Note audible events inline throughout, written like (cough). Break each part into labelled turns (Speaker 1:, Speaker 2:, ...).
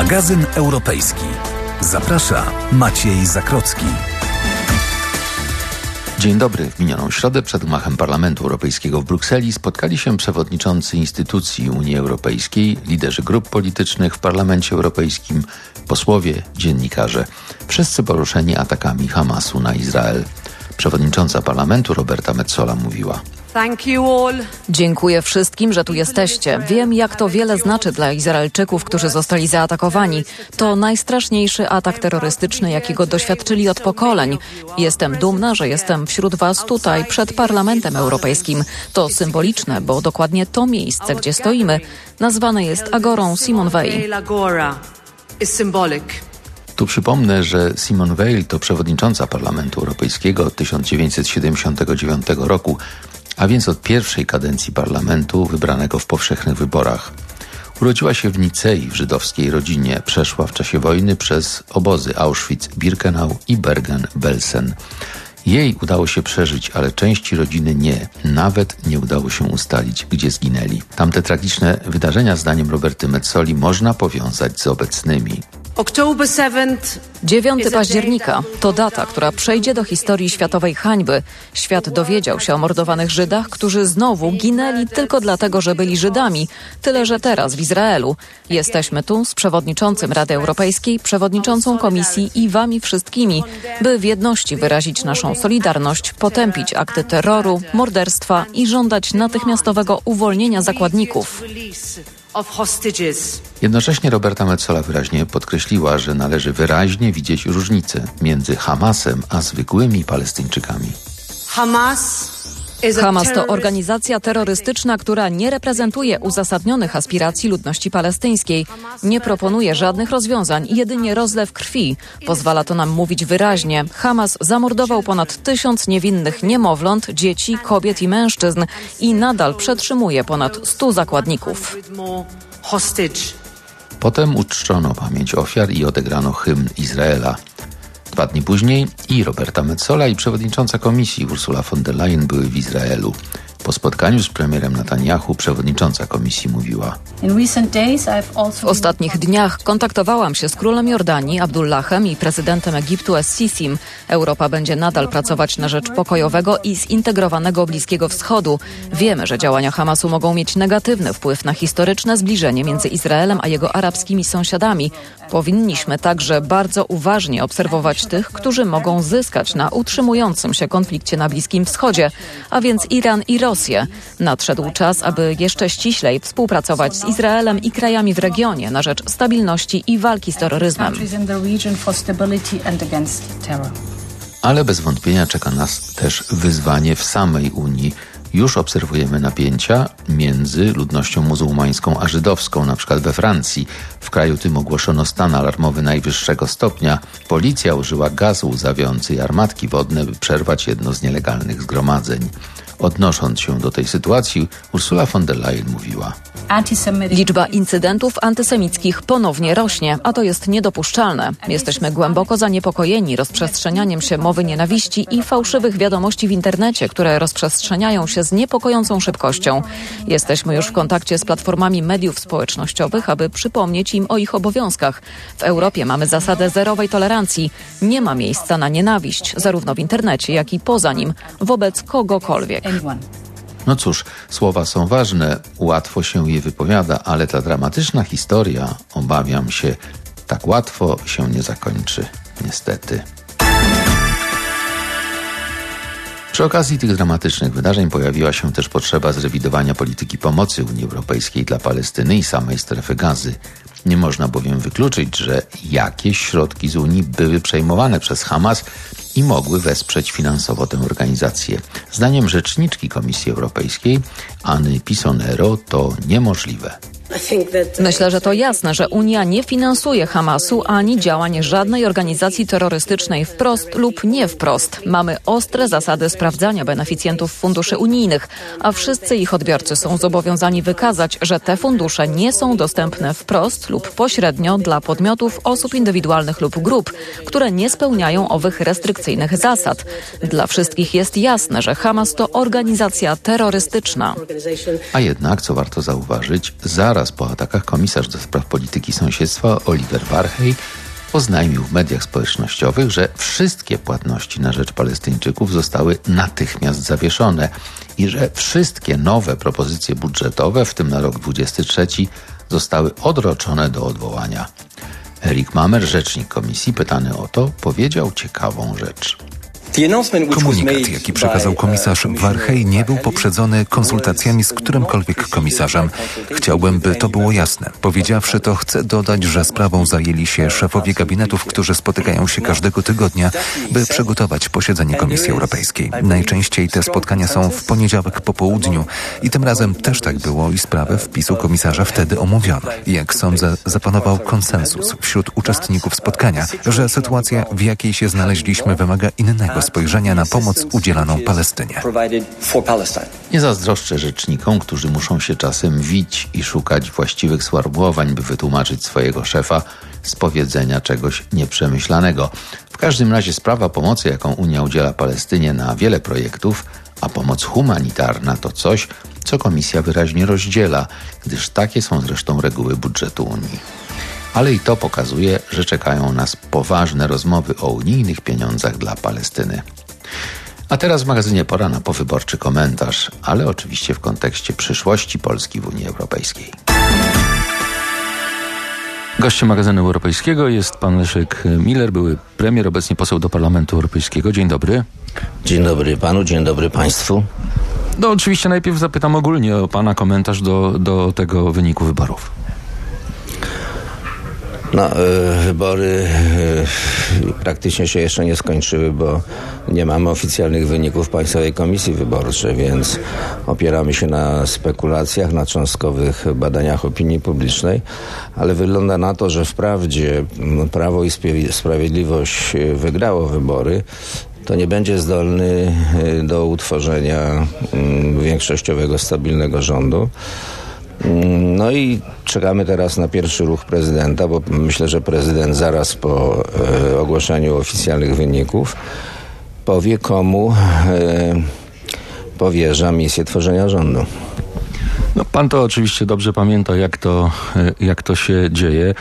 Speaker 1: Magazyn Europejski. Zaprasza Maciej Zakrocki.
Speaker 2: Dzień dobry. W minioną środę przed gmachem Parlamentu Europejskiego w Brukseli spotkali się przewodniczący instytucji Unii Europejskiej, liderzy grup politycznych w Parlamencie Europejskim, posłowie, dziennikarze. Wszyscy poruszeni atakami Hamasu na Izrael. Przewodnicząca parlamentu Roberta Metzola mówiła.
Speaker 3: Dziękuję wszystkim, że tu jesteście. Wiem, jak to wiele znaczy dla Izraelczyków, którzy zostali zaatakowani. To najstraszniejszy atak terrorystyczny, jakiego doświadczyli od pokoleń. Jestem dumna, że jestem wśród Was tutaj, przed Parlamentem Europejskim. To symboliczne, bo dokładnie to miejsce, gdzie stoimy, nazwane jest Agorą Simon Weil.
Speaker 2: Tu przypomnę, że Simone Weil to przewodnicząca Parlamentu Europejskiego od 1979 roku, a więc od pierwszej kadencji parlamentu wybranego w powszechnych wyborach. Urodziła się w Nicei w żydowskiej rodzinie. Przeszła w czasie wojny przez obozy Auschwitz-Birkenau i Bergen-Belsen. Jej udało się przeżyć, ale części rodziny nie. Nawet nie udało się ustalić, gdzie zginęli. Tamte tragiczne wydarzenia, zdaniem Roberty Metzoli, można powiązać z obecnymi.
Speaker 3: 9 października to data, która przejdzie do historii światowej hańby. Świat dowiedział się o mordowanych Żydach, którzy znowu ginęli tylko dlatego, że byli Żydami. Tyle, że teraz w Izraelu. Jesteśmy tu z przewodniczącym Rady Europejskiej, przewodniczącą Komisji i wami wszystkimi, by w jedności wyrazić naszą solidarność, potępić akty terroru, morderstwa i żądać natychmiastowego uwolnienia zakładników.
Speaker 2: Jednocześnie Roberta Metzola wyraźnie podkreśliła, że należy wyraźnie widzieć różnicę między Hamasem a zwykłymi Palestyńczykami.
Speaker 3: Hamas Hamas to organizacja terrorystyczna, która nie reprezentuje uzasadnionych aspiracji ludności palestyńskiej. Nie proponuje żadnych rozwiązań, jedynie rozlew krwi. Pozwala to nam mówić wyraźnie. Hamas zamordował ponad tysiąc niewinnych niemowląt, dzieci, kobiet i mężczyzn i nadal przetrzymuje ponad stu zakładników.
Speaker 2: Potem uczczono pamięć ofiar i odegrano hymn Izraela. Dwa dni później i Roberta Metzola i przewodnicząca komisji Ursula von der Leyen były w Izraelu. Po spotkaniu z premierem Netanyahu przewodnicząca komisji mówiła:
Speaker 3: W ostatnich dniach kontaktowałam się z królem Jordanii Abdullahem i prezydentem Egiptu Es-Sisim. Europa będzie nadal pracować na rzecz pokojowego i zintegrowanego Bliskiego Wschodu. Wiemy, że działania Hamasu mogą mieć negatywny wpływ na historyczne zbliżenie między Izraelem a jego arabskimi sąsiadami. Powinniśmy także bardzo uważnie obserwować tych, którzy mogą zyskać na utrzymującym się konflikcie na Bliskim Wschodzie, a więc Iran i Rosję. Nadszedł czas, aby jeszcze ściślej współpracować z Izraelem i krajami w regionie na rzecz stabilności i walki z terroryzmem.
Speaker 2: Ale bez wątpienia czeka nas też wyzwanie w samej Unii już obserwujemy napięcia między ludnością muzułmańską a żydowską, na przykład we Francji. W kraju tym ogłoszono stan alarmowy najwyższego stopnia. Policja użyła gazu łzawiący i armatki wodne, by przerwać jedno z nielegalnych zgromadzeń. Odnosząc się do tej sytuacji, Ursula von der Leyen mówiła:
Speaker 3: Liczba incydentów antysemickich ponownie rośnie, a to jest niedopuszczalne. Jesteśmy głęboko zaniepokojeni rozprzestrzenianiem się mowy nienawiści i fałszywych wiadomości w internecie, które rozprzestrzeniają się z niepokojącą szybkością. Jesteśmy już w kontakcie z platformami mediów społecznościowych, aby przypomnieć im o ich obowiązkach. W Europie mamy zasadę zerowej tolerancji. Nie ma miejsca na nienawiść, zarówno w internecie, jak i poza nim, wobec kogokolwiek.
Speaker 2: No cóż, słowa są ważne, łatwo się je wypowiada, ale ta dramatyczna historia, obawiam się, tak łatwo się nie zakończy, niestety. Przy okazji tych dramatycznych wydarzeń pojawiła się też potrzeba zrewidowania polityki pomocy Unii Europejskiej dla Palestyny i samej strefy gazy. Nie można bowiem wykluczyć, że jakieś środki z Unii były przejmowane przez Hamas i mogły wesprzeć finansowo tę organizację. Zdaniem rzeczniczki Komisji Europejskiej Anny Pisonero to niemożliwe.
Speaker 3: Myślę, że to jasne, że Unia nie finansuje Hamasu ani działań żadnej organizacji terrorystycznej wprost lub nie wprost. Mamy ostre zasady sprawdzania beneficjentów funduszy unijnych, a wszyscy ich odbiorcy są zobowiązani wykazać, że te fundusze nie są dostępne wprost lub pośrednio dla podmiotów, osób indywidualnych lub grup, które nie spełniają owych restrykcyjnych zasad. Dla wszystkich jest jasne, że Hamas to organizacja terrorystyczna.
Speaker 2: A jednak, co warto zauważyć, zaraz zaraz po atakach komisarz do spraw polityki sąsiedztwa Oliver Warhej oznajmił w mediach społecznościowych, że wszystkie płatności na rzecz Palestyńczyków zostały natychmiast zawieszone i że wszystkie nowe propozycje budżetowe, w tym na rok 23, zostały odroczone do odwołania. Erik Mamer, rzecznik komisji, pytany o to, powiedział ciekawą rzecz.
Speaker 1: Komunikat, jaki przekazał komisarz Warhej, nie był poprzedzony konsultacjami z którymkolwiek komisarzem. Chciałbym, by to było jasne. Powiedziawszy to, chcę dodać, że sprawą zajęli się szefowie gabinetów, którzy spotykają się każdego tygodnia, by przygotować posiedzenie Komisji Europejskiej. Najczęściej te spotkania są w poniedziałek po południu i tym razem też tak było i sprawę wpisu komisarza wtedy omówiono. Jak sądzę, zapanował konsensus wśród uczestników spotkania, że sytuacja, w jakiej się znaleźliśmy, wymaga innego spojrzenia na pomoc udzielaną Palestynie.
Speaker 2: Nie zazdroszczę rzecznikom, którzy muszą się czasem wić i szukać właściwych sformułowań, by wytłumaczyć swojego szefa z powiedzenia czegoś nieprzemyślanego. W każdym razie sprawa pomocy, jaką Unia udziela Palestynie na wiele projektów, a pomoc humanitarna to coś, co Komisja wyraźnie rozdziela, gdyż takie są zresztą reguły budżetu Unii ale i to pokazuje, że czekają nas poważne rozmowy o unijnych pieniądzach dla Palestyny. A teraz w magazynie pora na powyborczy komentarz, ale oczywiście w kontekście przyszłości Polski w Unii Europejskiej. Gościem magazynu europejskiego jest pan Leszek Miller, były premier, obecnie poseł do Parlamentu Europejskiego. Dzień dobry.
Speaker 4: Dzień dobry panu, dzień dobry państwu.
Speaker 2: No oczywiście najpierw zapytam ogólnie o pana komentarz do, do tego wyniku wyborów.
Speaker 4: No, e, wybory e, praktycznie się jeszcze nie skończyły, bo nie mamy oficjalnych wyników Państwowej Komisji Wyborczej, więc opieramy się na spekulacjach, na cząstkowych badaniach opinii publicznej, ale wygląda na to, że wprawdzie Prawo i Sprawiedliwość wygrało wybory, to nie będzie zdolny e, do utworzenia większościowego, stabilnego rządu. No i czekamy teraz na pierwszy ruch prezydenta, bo myślę, że prezydent zaraz po e, ogłoszeniu oficjalnych wyników powie komu e, powierza misję tworzenia rządu.
Speaker 2: No, pan to oczywiście dobrze pamięta, jak to, e, jak to się dzieje.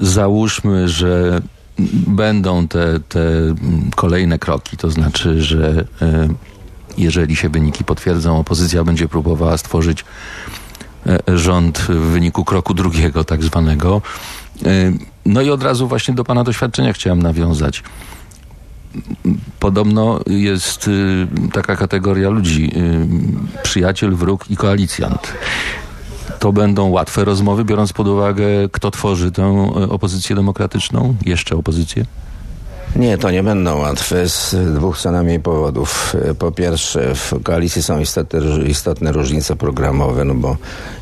Speaker 2: Załóżmy, że będą te, te kolejne kroki, to znaczy, że e, jeżeli się wyniki potwierdzą, opozycja będzie próbowała stworzyć rząd w wyniku kroku drugiego, tak zwanego. E, no i od razu właśnie do Pana doświadczenia chciałem nawiązać. Podobno jest y, taka kategoria ludzi, y, przyjaciel, wróg i koalicjant. To będą łatwe rozmowy, biorąc pod uwagę, kto tworzy tę e, opozycję demokratyczną, jeszcze opozycję?
Speaker 4: Nie, to nie będą łatwe z dwóch co najmniej powodów. Po pierwsze, w koalicji są istotne, istotne różnice programowe, no bo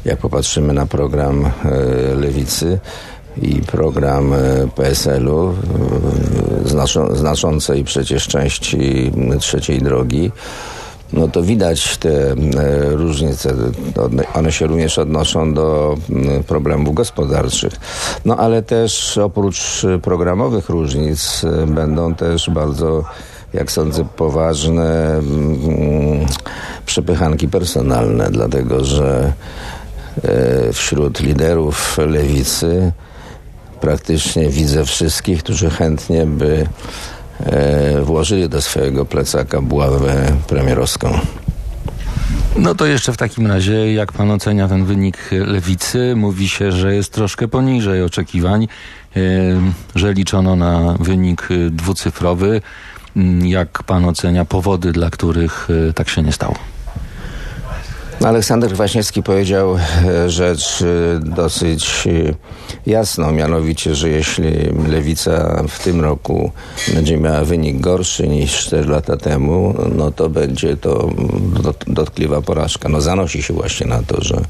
Speaker 4: jak popatrzymy na program e, Lewicy, i program e, PSL-u e, znaczącej przecież części trzeciej drogi no to widać te e, różnice. One się również odnoszą do problemów gospodarczych. No ale też oprócz programowych różnic e, będą też bardzo jak sądzę, poważne przepychanki personalne, dlatego że e, wśród liderów lewicy praktycznie widzę wszystkich, którzy chętnie by włożyli do swojego plecaka buławę premierowską.
Speaker 2: No to jeszcze w takim razie, jak pan ocenia ten wynik lewicy? Mówi się, że jest troszkę poniżej oczekiwań, e, że liczono na wynik dwucyfrowy. Mm, jak pan ocenia powody, dla których e, tak się nie stało?
Speaker 4: Aleksander Kwaśniewski powiedział e, rzecz e, dosyć e, jasną, mianowicie, że jeśli Lewica w tym roku będzie miała wynik gorszy niż 4 lata temu, no to będzie to dotkliwa porażka. No zanosi się właśnie na to, że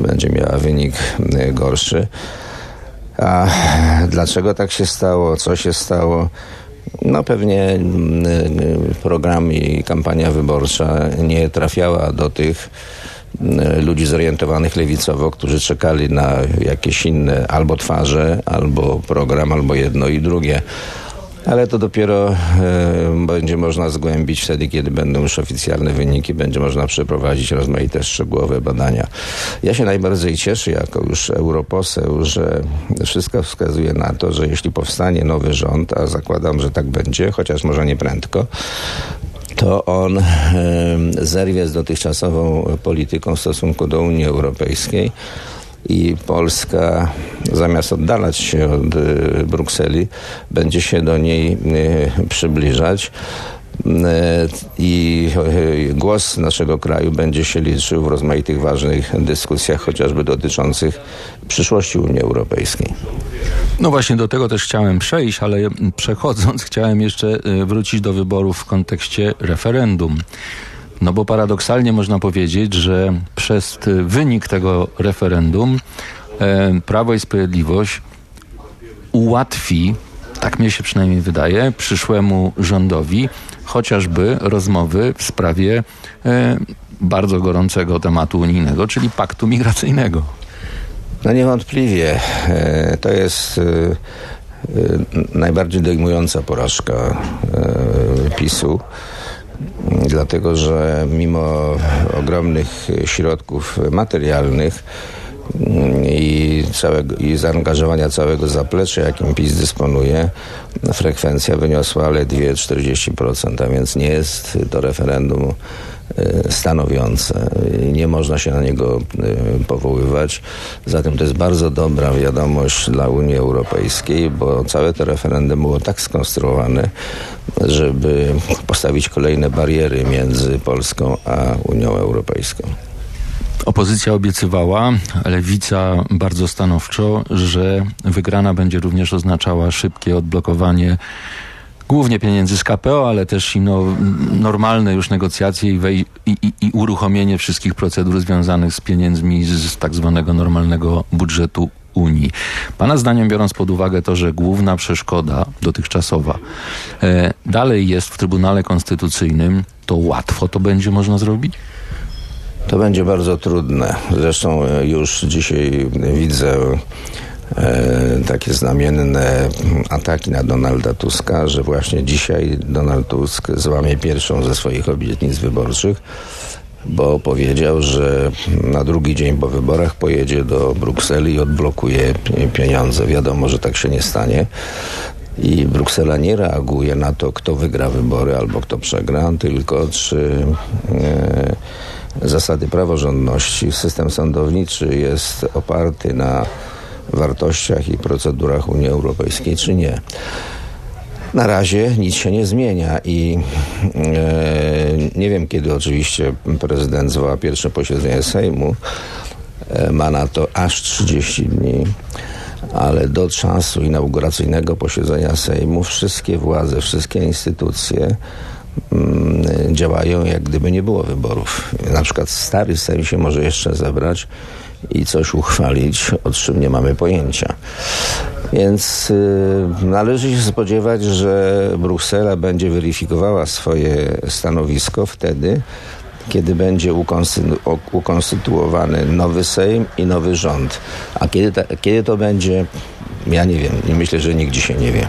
Speaker 4: będzie miała wynik gorszy. A dlaczego tak się stało? Co się stało? No pewnie program i kampania wyborcza nie trafiała do tych ludzi zorientowanych lewicowo, którzy czekali na jakieś inne albo twarze, albo program, albo jedno i drugie. ale to dopiero e, będzie można zgłębić wtedy, kiedy będą już oficjalne wyniki, będzie można przeprowadzić rozmaite szczegółowe badania. Ja się najbardziej cieszę jako już europoseł, że wszystko wskazuje na to, że jeśli powstanie nowy rząd, a zakładam, że tak będzie, chociaż może nie prędko, to on e, zerwie z dotychczasową polityką w stosunku do Unii Europejskiej i Polska zamiast oddalać się od y, Brukseli, będzie się do niej y, przybliżać i głos naszego kraju będzie się liczył w rozmaitych ważnych dyskusjach, chociażby dotyczących przyszłości Unii Europejskiej.
Speaker 5: No właśnie do tego też chciałem przejść, ale przechodząc chciałem jeszcze wrócić do wyborów w kontekście referendum. No bo paradoksalnie można powiedzieć, że przez wynik tego referendum e, Prawo i Sprawiedliwość ułatwi, tak mnie się przynajmniej wydaje, przyszłemu rządowi chociażby rozmowy w sprawie e, bardzo gorącego tematu unijnego, czyli paktu migracyjnego.
Speaker 4: No niewątpliwie. E, to jest najbardziej dojmująca porażka PiSu dlatego że mimo ogromnych środków materialnych i, całego, i zaangażowania całego zaplecza, jakim PiS dysponuje, frekwencja wyniosła ledwie 40%, a więc nie jest to referendum E, stanowiące. Nie można się na niego e, powoływać. Zatem to jest bardzo dobra wiadomość dla Unii Europejskiej, bo całe to referendum było tak skonstruowane, żeby postawić kolejne bariery między Polską a Unią Europejską.
Speaker 5: Opozycja obiecywała, lewica bardzo stanowczo, że wygrana będzie również oznaczała szybkie odblokowanie głównie pieniędzy z KPO, ale też i no, normalne już negocjacje i, wej- i, i, i, uruchomienie wszystkich procedur związanych z pieniędzmi z, z tak zwanego normalnego budżetu Unii. Pana zdaniem, biorąc pod uwagę to, że główna przeszkoda dotychczasowa e, dalej jest w Trybunale Konstytucyjnym, to łatwo to będzie można zrobić?
Speaker 4: To będzie bardzo trudne. Zresztą e, już dzisiaj widzę E, takie znamienne ataki na Donalda Tuska, że właśnie dzisiaj Donald Tusk złamie pierwszą ze swoich obietnic wyborczych, bo powiedział, że na drugi dzień po wyborach pojedzie do Brukseli i odblokuje pieniądze. Wiadomo, że tak się nie stanie. I Bruksela nie reaguje na to, kto wygra wybory albo kto przegra, tylko czy e, zasady praworządności, system sądowniczy jest oparty na wartościach i procedurach Unii Europejskiej, czy nie. Na razie nic się nie zmienia i e, nie wiem, kiedy oczywiście prezydent zwoła pierwsze posiedzenie Sejmu. E, ma na to aż 30 dni, ale do czasu inauguracyjnego posiedzenia Sejmu wszystkie władze, wszystkie instytucje mm, działają jak gdyby nie było wyborów. Na przykład stary Sejm się może jeszcze zebrać i coś uchwalić, o czym nie mamy pojęcia. Więc y, należy się spodziewać, że Bruksela będzie weryfikowała swoje stanowisko wtedy, kiedy będzie ukonstytuowany nowy Sejm i nowy rząd. A kiedy, ta, kiedy to będzie, ja nie wiem. Myślę, że nikt dzisiaj nie wie.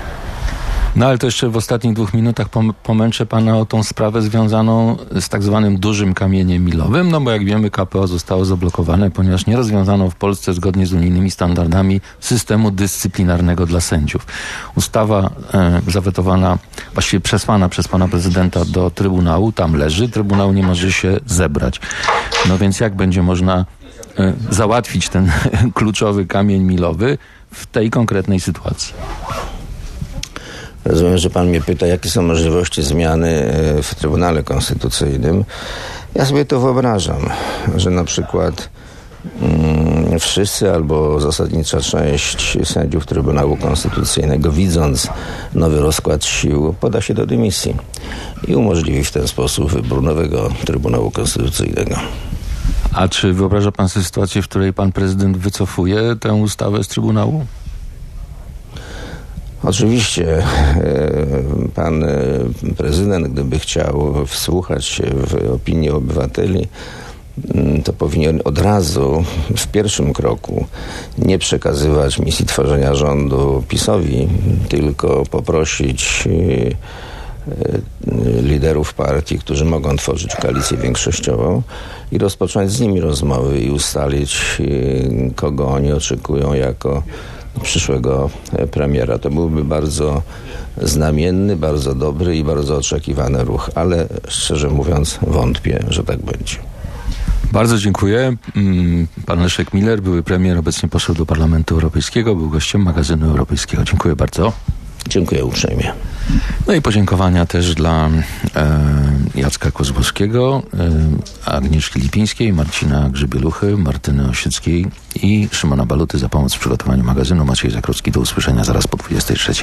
Speaker 5: No ale to jeszcze w ostatnich dwóch minutach pomęczę pana o tą sprawę związaną z tak zwanym dużym kamieniem milowym, no bo jak wiemy KPO zostało zablokowane, ponieważ nie rozwiązano w Polsce zgodnie z unijnymi standardami systemu dyscyplinarnego dla sędziów. Ustawa e, zawetowana, właściwie przesłana przez pana prezydenta do Trybunału, tam leży, Trybunał nie może się zebrać. No więc jak będzie można e, załatwić ten (laughs) kluczowy kamień milowy w tej konkretnej sytuacji?
Speaker 4: Rozumiem, że pan mnie pyta, jakie są możliwości zmiany e, w Trybunale Konstytucyjnym. Ja sobie to wyobrażam, że na przykład mm, wszyscy albo zasadnicza część sędziów Trybunału Konstytucyjnego, widząc nowy rozkład sił, poda się do dymisji i umożliwi w ten sposób wybór nowego Trybunału Konstytucyjnego.
Speaker 5: A czy wyobraża pan sobie sytuację, w której pan prezydent wycofuje tę ustawę z Trybunału?
Speaker 4: Oczywiście e, pan e, prezydent, gdyby chciał wsłuchać się w opinię obywateli, mm, to powinien od razu w pierwszym kroku nie przekazywać misji tworzenia rządu PiSowi, tylko poprosić y, liderów partii, którzy mogą tworzyć koalicję większościową i rozpocząć z nimi rozmowy i ustalić, kogo oni oczekują jako przyszłego premiera. To byłby bardzo znamienny, bardzo dobry i bardzo oczekiwany ruch, ale szczerze mówiąc wątpię, że tak będzie.
Speaker 5: Bardzo dziękuję. Mm, pan Leszek Miller, były premier, obecnie poseł do Parlamentu Europejskiego, był gościem magazynu europejskiego. Dziękuję bardzo.
Speaker 4: Dziękuję uprzejmie.
Speaker 5: No i podziękowania też dla e, Jacka Kozłowskiego, e, Agnieszki Lipińskiej, Marcina Grzybieluchy, Martyny Osieckiej i Szymona Baluty za pomoc w przygotowaniu magazynu. Maciej Zakrocki, do usłyszenia zaraz po 23.